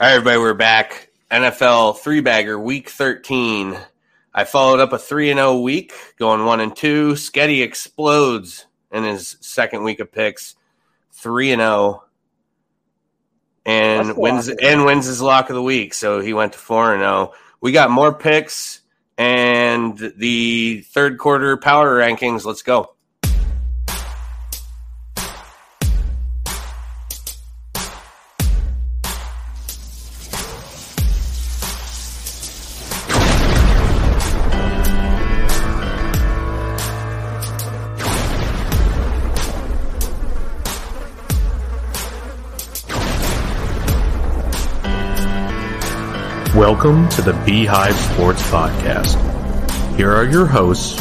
All right, everybody, we're back. NFL three bagger week 13. I followed up a 3 and 0 week, going 1 and 2. Sketti explodes in his second week of picks, 3 and 0. And wins and wins his lock of the week, so he went to 4 and 0. We got more picks and the third quarter power rankings. Let's go. Welcome to the Beehive Sports Podcast. Here are your hosts,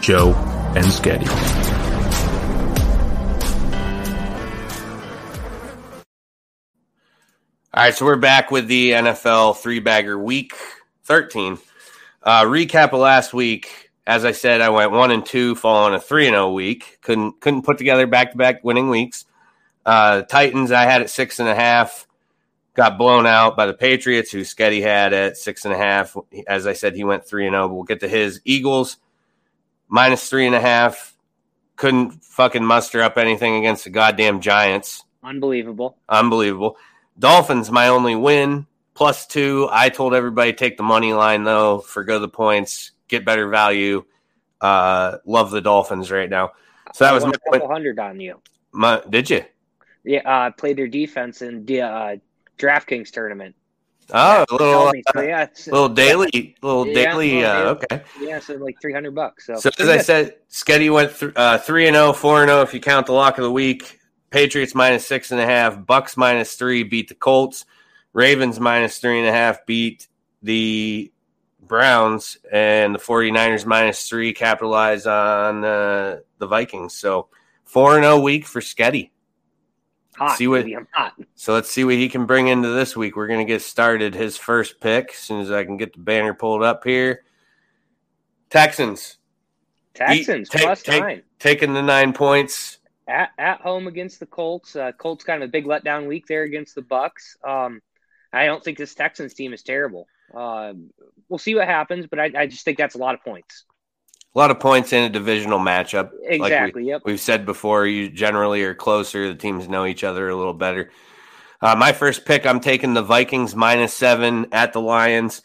Joe and Sketti. All right, so we're back with the NFL three bagger week 13. Uh, recap of last week. As I said, I went one and two, following a three and zero week. Couldn't couldn't put together back to back winning weeks. Uh, Titans, I had at six and a half got blown out by the Patriots, who Sketti had at six and a half. As I said, he went three and zero. We'll get to his Eagles minus three and a half. Couldn't fucking muster up anything against the goddamn Giants. Unbelievable. Unbelievable. Dolphins, my only win, plus two. I told everybody take the money line though, forgo the points, get better value. Uh, love the Dolphins right now. So that was my couple hundred on you. My, did you? Yeah, uh, played their defense and uh, DraftKings tournament. Oh, a little, uh, yeah, little daily, little yeah, daily. Uh, okay. Yeah, so like three hundred bucks. So, so as I said, Sketti went uh, three and 0, 4 and zero if you count the lock of the week. Patriots minus six and a half, Bucks minus three beat the Colts, Ravens minus three and a half beat the Browns, and the 49ers minus three capitalize on uh, the Vikings. So four and zero week for Sketti. Hot, see what, I'm hot. So let's see what he can bring into this week. We're going to get started. His first pick, as soon as I can get the banner pulled up here. Texans. Texans take, plus take, nine. Taking the nine points. At, at home against the Colts. Uh, Colts kind of a big letdown week there against the Bucks. Um, I don't think this Texans team is terrible. Uh, we'll see what happens, but I, I just think that's a lot of points a lot of points in a divisional matchup. Exactly. Like we, yep. We've said before, you generally are closer. The teams know each other a little better. Uh, my first pick, I'm taking the Vikings minus seven at the Lions.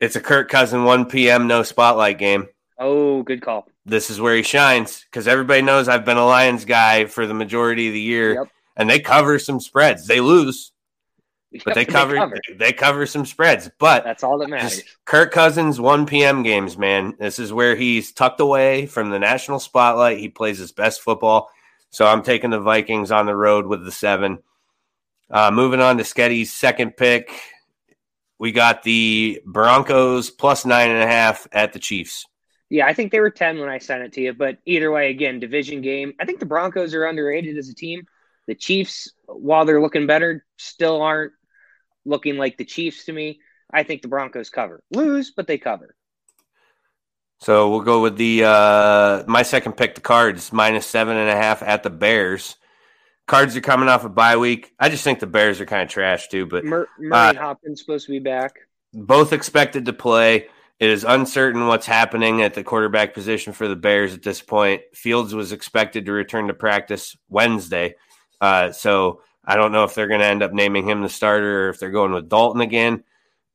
It's a Kirk Cousin 1 p.m. no spotlight game. Oh, good call. This is where he shines because everybody knows I've been a Lions guy for the majority of the year, yep. and they cover some spreads. They lose, but they cover, they cover, they cover some spreads. But that's all that matters. Kirk Cousins 1 p.m. games, man. This is where he's tucked away from the national spotlight. He plays his best football. So I'm taking the Vikings on the road with the seven. Uh, moving on to Sketti's second pick, we got the Broncos plus nine and a half at the Chiefs. Yeah, I think they were 10 when I sent it to you. But either way, again, division game. I think the Broncos are underrated as a team. The Chiefs, while they're looking better, still aren't looking like the Chiefs to me. I think the Broncos cover. Lose, but they cover. So we'll go with the uh my second pick, the Cards, minus seven and a half at the Bears. Cards are coming off a bye week. I just think the Bears are kind of trash too. But Mur- Murray uh, Hopkins supposed to be back. Both expected to play. It is uncertain what's happening at the quarterback position for the Bears at this point. Fields was expected to return to practice Wednesday. Uh, so I don't know if they're going to end up naming him the starter or if they're going with Dalton again.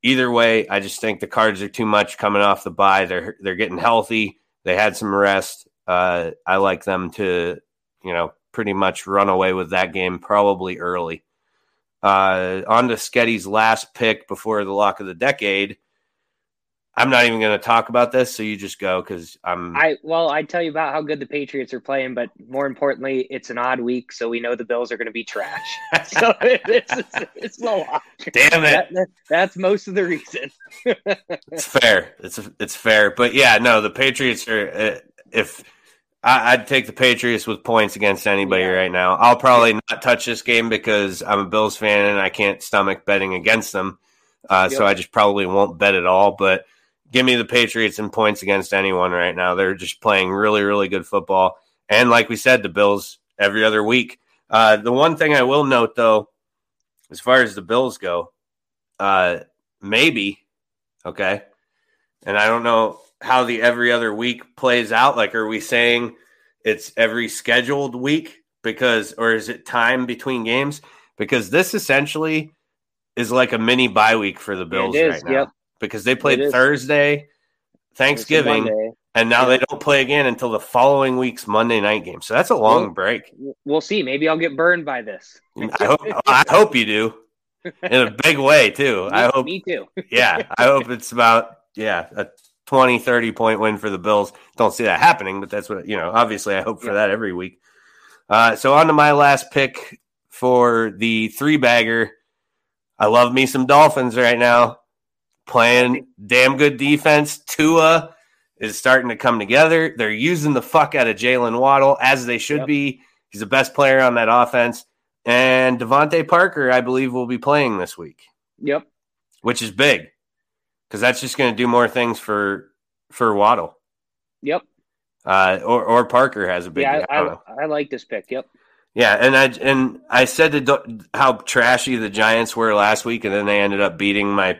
Either way, I just think the Cards are too much coming off the bye. They're they're getting healthy. They had some rest. Uh, I like them to, you know, pretty much run away with that game probably early. Uh, on to Sketti's last pick before the lock of the decade. I'm not even going to talk about this, so you just go because I'm. I well, I tell you about how good the Patriots are playing, but more importantly, it's an odd week, so we know the Bills are going to be trash. so it's, it's, it's. Damn it! That, that's most of the reason. it's fair. It's it's fair, but yeah, no, the Patriots are. Uh, if I, would take the Patriots with points against anybody yeah. right now, I'll probably not touch this game because I'm a Bills fan and I can't stomach betting against them. Uh, yep. So I just probably won't bet at all, but give me the Patriots in points against anyone right now. They're just playing really, really good football. And like we said, the Bills every other week. Uh, the one thing I will note, though, as far as the Bills go, uh, maybe. Okay. And I don't know how the every other week plays out. Like, are we saying it's every scheduled week because, or is it time between games? Because this essentially is like a mini bye week for the Bills right now. yep. Because they played Thursday, Thanksgiving, and now Yeah. they don't play again until the following week's Monday night game. So that's a long Well, break. We'll see. Maybe I'll get burned by this. I hope, I hope you do in a big way too. I hope Me too. yeah, I hope it's about yeah, a 20 30 point win for the Bills. Don't see that happening, but that's what, you know, obviously I hope for Yeah. that every week. Uh, so on to my last pick for the three bagger. I love me some Dolphins right now. Playing damn good defense. Tua is starting to come together. They're using the fuck out of Jaylen Waddle as they should Yep. be. He's the best player on that offense. And DeVante Parker, I believe, will be playing this week Yep. which is big because that's just going to do more things for for Waddle. Yep. Uh, or or Parker has a big. yeah. I I. I, like this pick. Yep. Yeah, and I and I said how trashy the Giants were last week, and then they ended up beating my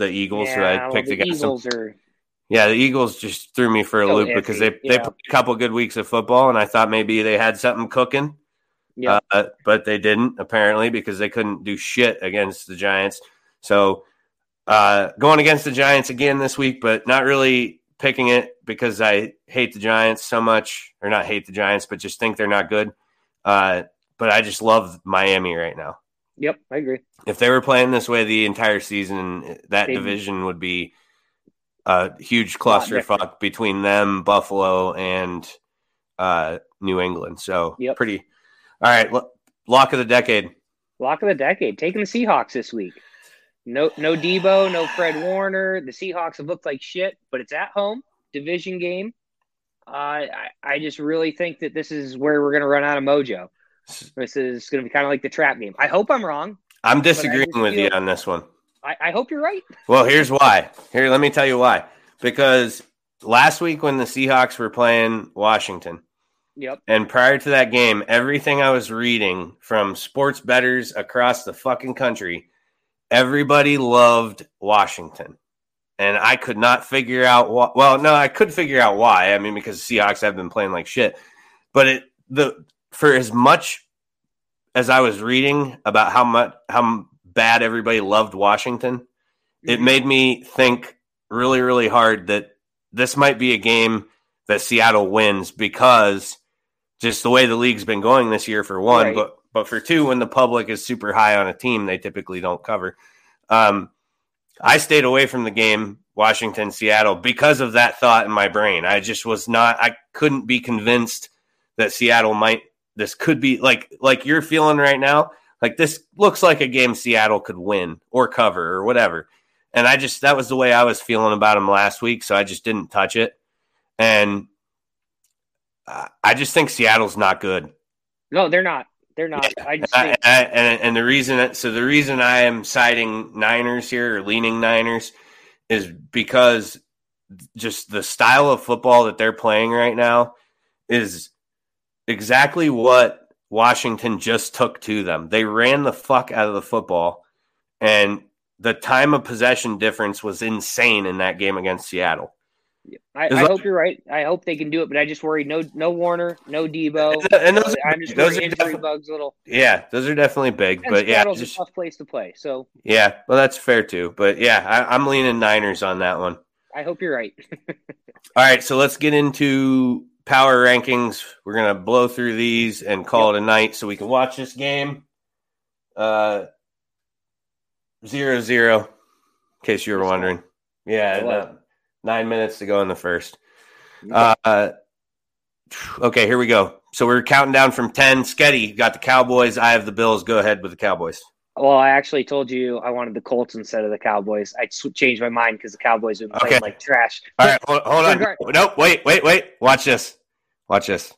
the Eagles, who yeah, I well, picked the against them. Are. Yeah, the Eagles just threw me for a So loop because they iffy, they yeah. played a couple good weeks of football, and I thought maybe they had something cooking. Yeah. Uh, but they didn't apparently because they couldn't do shit against the Giants. So uh, going against the Giants again this week, but not really picking it because I hate the Giants so much, or not hate the Giants, but just think they're not good. Uh, but I just love Miami right now. Yep. I agree. If they were playing this way the entire season, that They'd- division would be a huge clusterfuck between them, Buffalo, and uh, New England. So Yep. pretty. All right, lo- lock of the decade. Lock of the decade. Taking the Seahawks this week. No, no Deebo, no Fred Warner. The Seahawks have looked like shit, but it's at home, division game. Uh, I, I just really think that this is where we're going to run out of mojo. This is going to be kind of like the trap game. I hope I'm wrong. I'm disagreeing with you on this one. I, I hope you're right. Well, here's why. Here, let me tell you why. Because last week when the Seahawks were playing Washington, Yep. and prior to that game, everything I was reading from sports betters across the fucking country, everybody loved Washington. And I could not figure out why. Well, no, I could figure out why. I mean, because the Seahawks have been playing like shit. But it the for as much as I was reading about how much how bad everybody loved Washington, it Mhm. made me think really, really hard that this might be a game that Seattle wins because just the way the league's been going this year for one, Right. but but for two, when the public is super high on a team, they typically don't cover. Um, I stayed away from the game Washington Seattle because of that thought in my brain. I just was not. I couldn't be convinced that Seattle might. This could be like like you're feeling right now. Like this looks like a game Seattle could win or cover or whatever. And I just that was the way I was feeling about them last week, so I just didn't touch it. And uh, I just think Seattle's not good. No, they're not. They're not. I just think I, and, and the reason so the reason I am citing Niners here or leaning Niners is because just the style of football that they're playing right now is exactly what Washington just took to them. They ran the fuck out of the football, and the time of possession difference was insane in that game against Seattle. I, I like- hope you're right. I hope they can do it, but I just worry no no Warner, no Deebo. And, and those, are, I'm just those are injury defi- bugs little. yeah, those are definitely big, And but yeah, Seattle's just a tough place to play, so yeah, well that's fair too. But yeah, I, I'm leaning Niners on that one. I hope you're right. All right, so let's get into power rankings. We're gonna blow through these and call it a night so we can watch this game. Uh, zero zero, in case you were wondering. Yeah, no, nine minutes to go in the first. Uh, okay, here we go. So we're counting down from ten. Sketti got the Cowboys. I have the Bills. Go ahead with the Cowboys. well, I actually told you I wanted the Colts instead of the Cowboys. I sw- changed my mind because the Cowboys have been playing Okay. like trash. All right, hold, hold on. Nope, wait, wait, wait. Watch this. Watch this.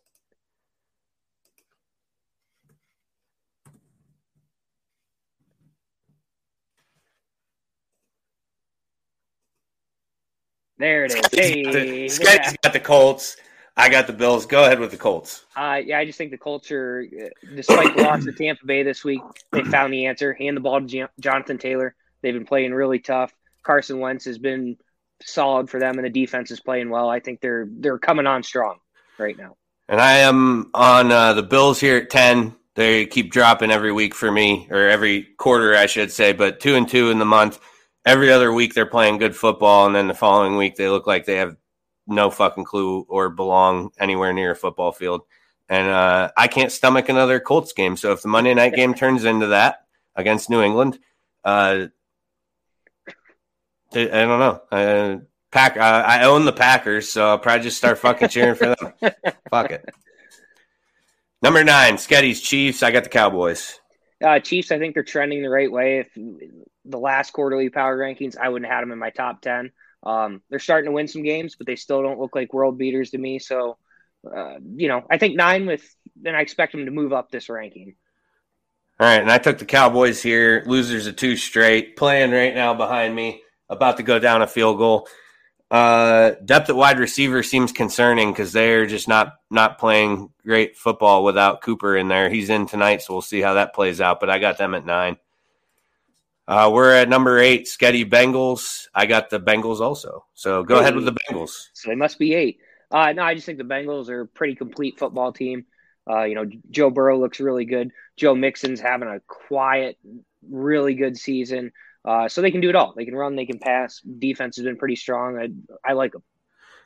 There it is. Hey, Sketti's got the Colts. I got the Bills. Go ahead with the Colts. Uh, yeah, I just think the culture, uh, despite the loss to Tampa Bay this week, they found the answer. Hand the ball to Jan- Jonathan Taylor. They've been playing really tough. Carson Wentz has been solid for them, and the defense is playing well. I think they're they're coming on strong right now. And I am on uh, the Bills here at ten. They keep dropping every week for me, or every quarter, I should say. But two and two in the month. Every other week they're playing good football, and then the following week they look like they have no fucking clue or belong anywhere near a football field. And uh, I can't stomach another Colts game. So if the Monday night game turns into that against New England, uh, I don't know. Pack. Uh, I own the Packers, so I'll probably just start fucking cheering for them. Fuck it. Number nine, Sketti's Chiefs. I got the Cowboys. Uh, Chiefs, I think they're trending the right way. If the last quarterly power rankings, I wouldn't have had them in my top ten. Um, they're starting to win some games, but they still don't look like world beaters to me. So, uh, you know, I think nine with, then I expect them to move up this ranking. All right, and I took the Cowboys here. Losers of two straight, playing right now behind me, about to go down a field goal. Uh, depth at wide receiver seems concerning because they're just not not playing great football without Cooper in there. He's in tonight, so we'll see how that plays out. But I got them at nine. Uh, we're at number eight, Sketti Bengals. I got the Bengals also. So go hey, ahead with the Bengals. So they must be eight. Uh, no, I just think the Bengals are a pretty complete football team. Uh, you know, Joe Burrow looks really good. Joe Mixon's having a quiet, really good season. Uh, so they can do it all. They can run, they can pass. Defense has been pretty strong. I, I like them.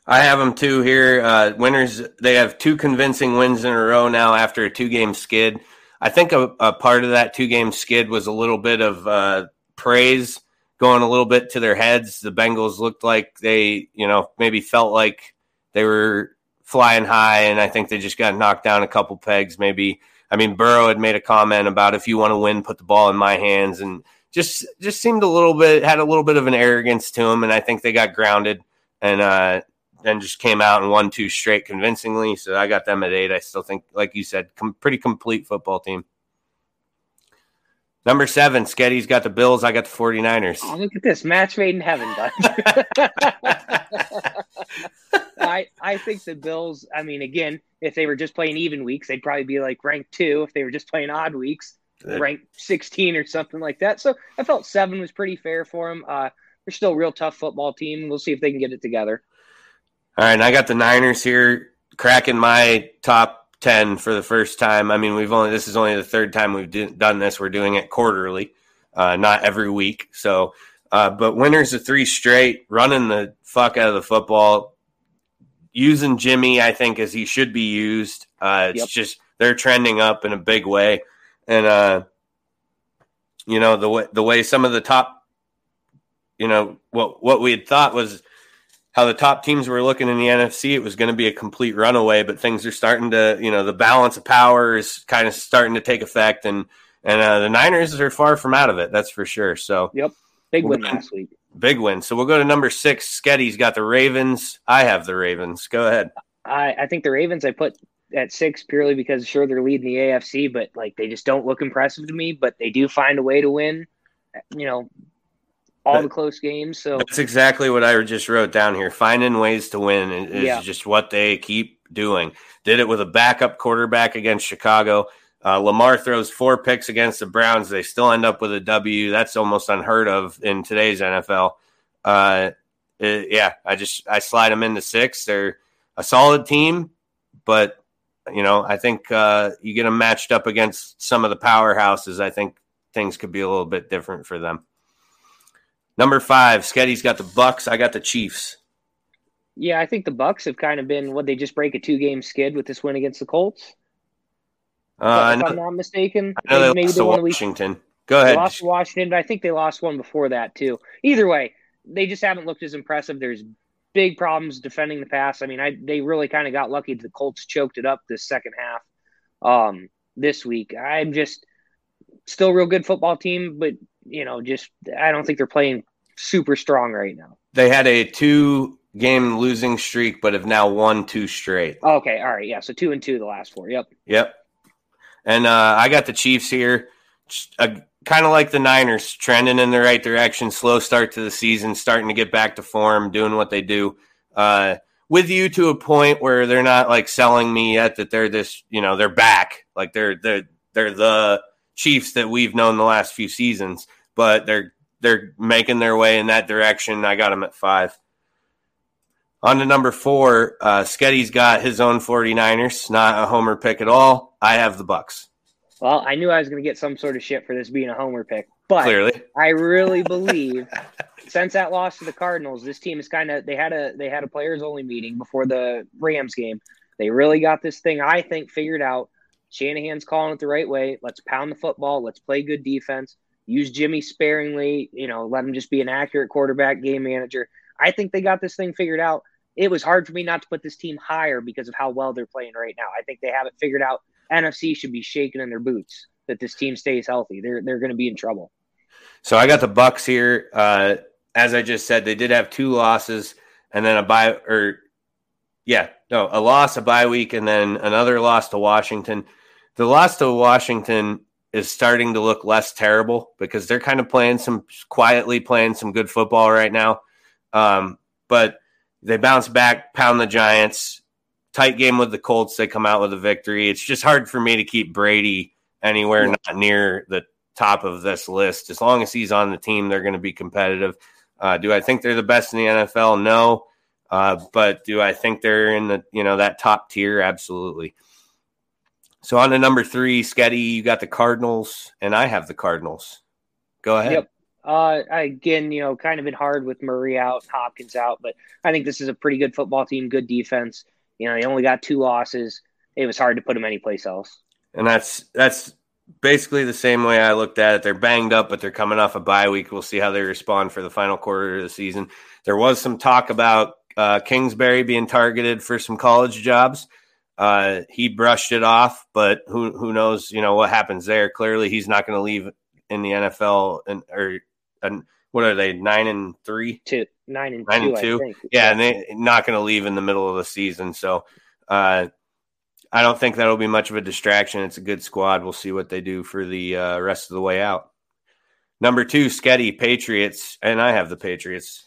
I have them too here. Uh, winners, they have two convincing wins in a row now after a two game skid. I think a, a part of that two game skid was a little bit of uh, praise going a little bit to their heads. The Bengals looked like they, you know, maybe felt like they were flying high, and I think they just got knocked down a couple pegs. Maybe, I mean, Burrow had made a comment about if you want to win, put the ball in my hands, and just just seemed a little bit had a little bit of an arrogance to him, and I think they got grounded and uh, then just came out and won two straight convincingly. So I got them at eight. I still think, like you said, com- pretty complete football team. Number seven, Sketti's got the Bills. I got the 49ers. Oh, look at this match made in heaven, bud. I I think the Bills. I mean, again, if they were just playing even weeks, they'd probably be like ranked two. If they were just playing odd weeks, ranked 16 or something like that. So I felt seven was pretty fair for them. Uh, they're still a real tough football team. We'll see if they can get it together. All right, and I got the Niners here cracking my top 10 for the first time. I mean, we've only this is only the third time we've do, done this. We're doing it quarterly, uh, not every week. So, uh, but winners of three straight, running the fuck out of the football, using Jimmy, I think, as he should be used. Uh, it's yep. just they're trending up in a big way and uh, you know the way the way some of the top, you know what what we had thought was how the top teams were looking in the NFC. It was going to be a complete runaway, but things are starting to you know the balance of power is kind of starting to take effect, and and uh, the Niners are far from out of it. That's for sure. So yep, big win last week. Big win. So we'll go to number six. Sketti's got the Ravens. I have the Ravens. Go ahead. I, I think the Ravens. I put at six purely because sure they're leading the AFC, but like they just don't look impressive to me. But they do find a way to win. You know, all the close games. So that's exactly what I just wrote down here. Finding ways to win is yeah. just what they keep doing. Did it with a backup quarterback against Chicago. Uh, Lamar throws four picks against the Browns. They still end up with a W. That's almost unheard of in today's NFL. Uh, it, yeah, I just I slide them into six. They're a solid team, but you know, I think uh, you get them matched up against some of the powerhouses. I think things could be a little bit different for them. Number five, Sketti's got the Bucks. I got the Chiefs. Yeah, I think the Bucks have kind of been what they just break a two game skid with this win against the Colts. Uh, if I am not mistaken, I know they maybe lost to Washington. Week, Go ahead. lost Washington, but I think they lost one before that too. Either way, they just haven't looked as impressive. There's big problems defending the pass. I mean, I they really kind of got lucky. The Colts choked it up this second half um, this week. I'm just still real good football team, but you know, just I don't think they're playing super strong right now. They had a two game losing streak, but have now won two straight. Okay, all right, yeah. So two and two the last four. Yep. Yep. And uh, I got the Chiefs here. A, kind of like the Niners, trending in the right direction. Slow start to the season, starting to get back to form, doing what they do. Uh, with you to a point where they're not like selling me yet that they're this, you know, they're back. Like they're they're they're the Chiefs that we've known the last few seasons, but they're they're making their way in that direction. I got them at five. On to number four, uh, Sketti's got his own 49ers, not a homer pick at all. I have the Bucks. Well, I knew I was going to get some sort of shit for this being a homer pick, but Clearly. I really believe since that loss to the Cardinals, this team is kind of they had a they had a players only meeting before the Rams game. They really got this thing, I think, figured out. Shanahan's calling it the right way. Let's pound the football. Let's play good defense. Use Jimmy sparingly. You know, let him just be an accurate quarterback, game manager. I think they got this thing figured out. It was hard for me not to put this team higher because of how well they're playing right now. I think they have it figured out. NFC should be shaking in their boots that this team stays healthy. They're they're going to be in trouble. So I got the Bucks here. Uh, as I just said, they did have two losses and then a bye, or yeah, no, a loss, a bye week, and then another loss to Washington. The loss to Washington is starting to look less terrible because they're kind of playing some quietly playing some good football right now. Um, but they bounce back, pound the Giants. Tight game with the Colts. They come out with a victory. It's just hard for me to keep Brady anywhere not near the top of this list. As long as he's on the team, they're going to be competitive. Uh, do I think they're the best in the NFL? No. Uh, but do I think they're in the you know that top tier? Absolutely. So on to number three, Sketti, you got the Cardinals, and I have the Cardinals. Go ahead. Yep. Uh, again, you know, kind of been hard with Murray out, Hopkins out, but I think this is a pretty good football team, good defense. You know, they only got two losses. It was hard to put them anyplace else. And that's that's basically the same way I looked at it. They're banged up, but they're coming off a bye week. We'll see how they respond for the final quarter of the season. There was some talk about uh, Kingsbury being targeted for some college jobs. Uh, he brushed it off, but who who knows? You know what happens there. Clearly, he's not going to leave in the NFL. And or and what are they? Nine and three, two, nine and nine two, and two. Think. Yeah, and they're not going to leave in the middle of the season. So, uh, I don't think that'll be much of a distraction. It's a good squad. We'll see what they do for the uh, rest of the way out. Number two, Sketti Patriots, and I have the Patriots.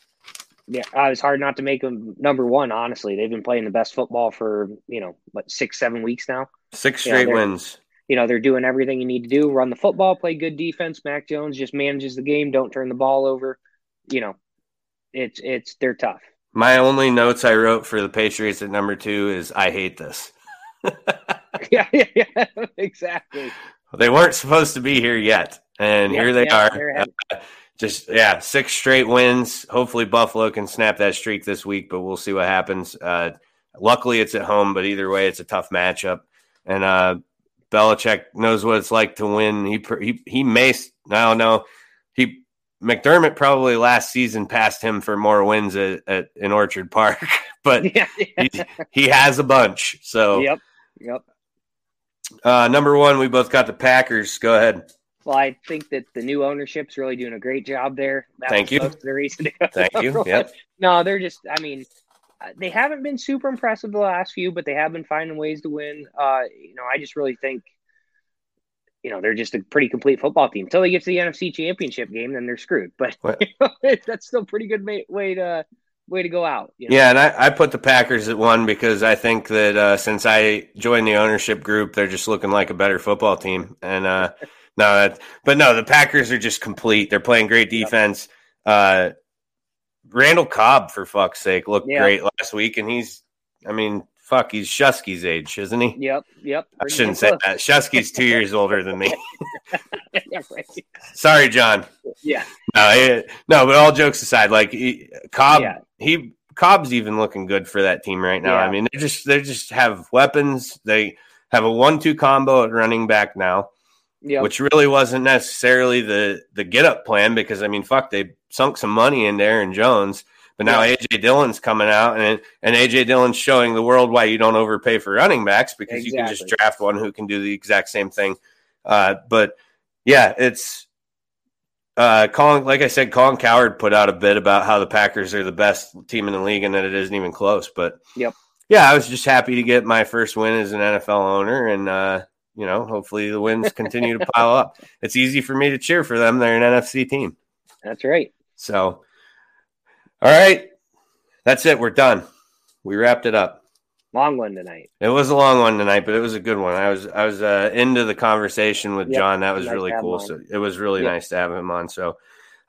Yeah, uh, it's hard not to make them number one. Honestly, they've been playing the best football for you know what six, seven weeks now. Six straight they're- wins. You know they're doing everything you need to do: run the football, play good defense. Mac Jones just manages the game. Don't turn the ball over. You know, it's it's they're tough. My only notes I wrote for the Patriots at number two is I hate this. yeah, yeah, yeah, exactly. They weren't supposed to be here yet, and here they are. they're. Just yeah, six straight wins. Hopefully Buffalo can snap that streak this week, but we'll see what happens. Uh, luckily, it's at home, but either way, it's a tough matchup. And uh, Belichick knows what it's like to win. He he he may no no McDermott probably last season passed him for more wins at, at in Orchard Park, but yeah, yeah. he, he has a bunch. So Yep, yep. uh, number one, we both got the Packers. Go ahead. Well, I think that the new ownership's really doing a great job there. That Thank you. The reason to go Thank you. Yep. No, they're just. I mean, uh, they haven't been super impressive the last few, but they have been finding ways to win. Uh, you know, I just really think, you know, they're just a pretty complete football team. Until they get to the NFC Championship game, then they're screwed. But you know, that's still a pretty good ma- way to way to go out. You know? Yeah, and I, I put the Packers at one because I think that uh, since I joined the ownership group, they're just looking like a better football team. And uh, no, that, but no, the Packers are just complete. They're playing great defense. Uh, Randall Cobb, for fuck's sake, looked Yeah. great last week, and he's, I mean, fuck, he's Shusky's age, isn't he? Yep. Yep. I shouldn't say that. Shusky's two years older than me. yeah, right. Sorry, John. yeah. No, it- no, but all jokes aside, like he, Cobb, Yeah. he Cobb's even looking good for that team right now. Yeah. I mean, they just they just have weapons. They have a one-two combo at running back now, Yep. which really wasn't necessarily the the get up plan because I mean, fuck, they sunk some money into Aaron Jones. But now Yeah. AJ Dillon's coming out, and and AJ Dillon's showing the world why you don't overpay for running backs because you can just draft one who can do the exact same thing. Uh, but yeah, it's uh, Colin. Like I said, Colin Cowherd put out a bit about how the Packers are the best team in the league and that it isn't even close. But Yep. yeah, I was just happy to get my first win as an NFL owner, and uh, you know, hopefully the wins continue to pile up. It's easy for me to cheer for them. They're an NFC team. That's right. So, all right. That's it. We're done. We wrapped it up. Long one tonight. It was a long one tonight, but it was a good one. I was I was uh, into the conversation with yep. John. That was nice really cool. So it was really yep. nice to have him on. So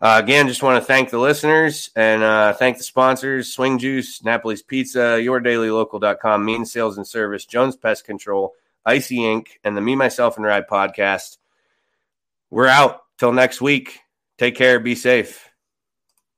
uh, again, just want to thank the listeners and uh, thank the sponsors: Swing Juice, Napoli's Pizza, YourDailyLocal.com, Mean Sales and Service, Jones Pest Control, Icy Inc., and the Me Myself and Ride podcast. We're out till next week. Take care. Be safe.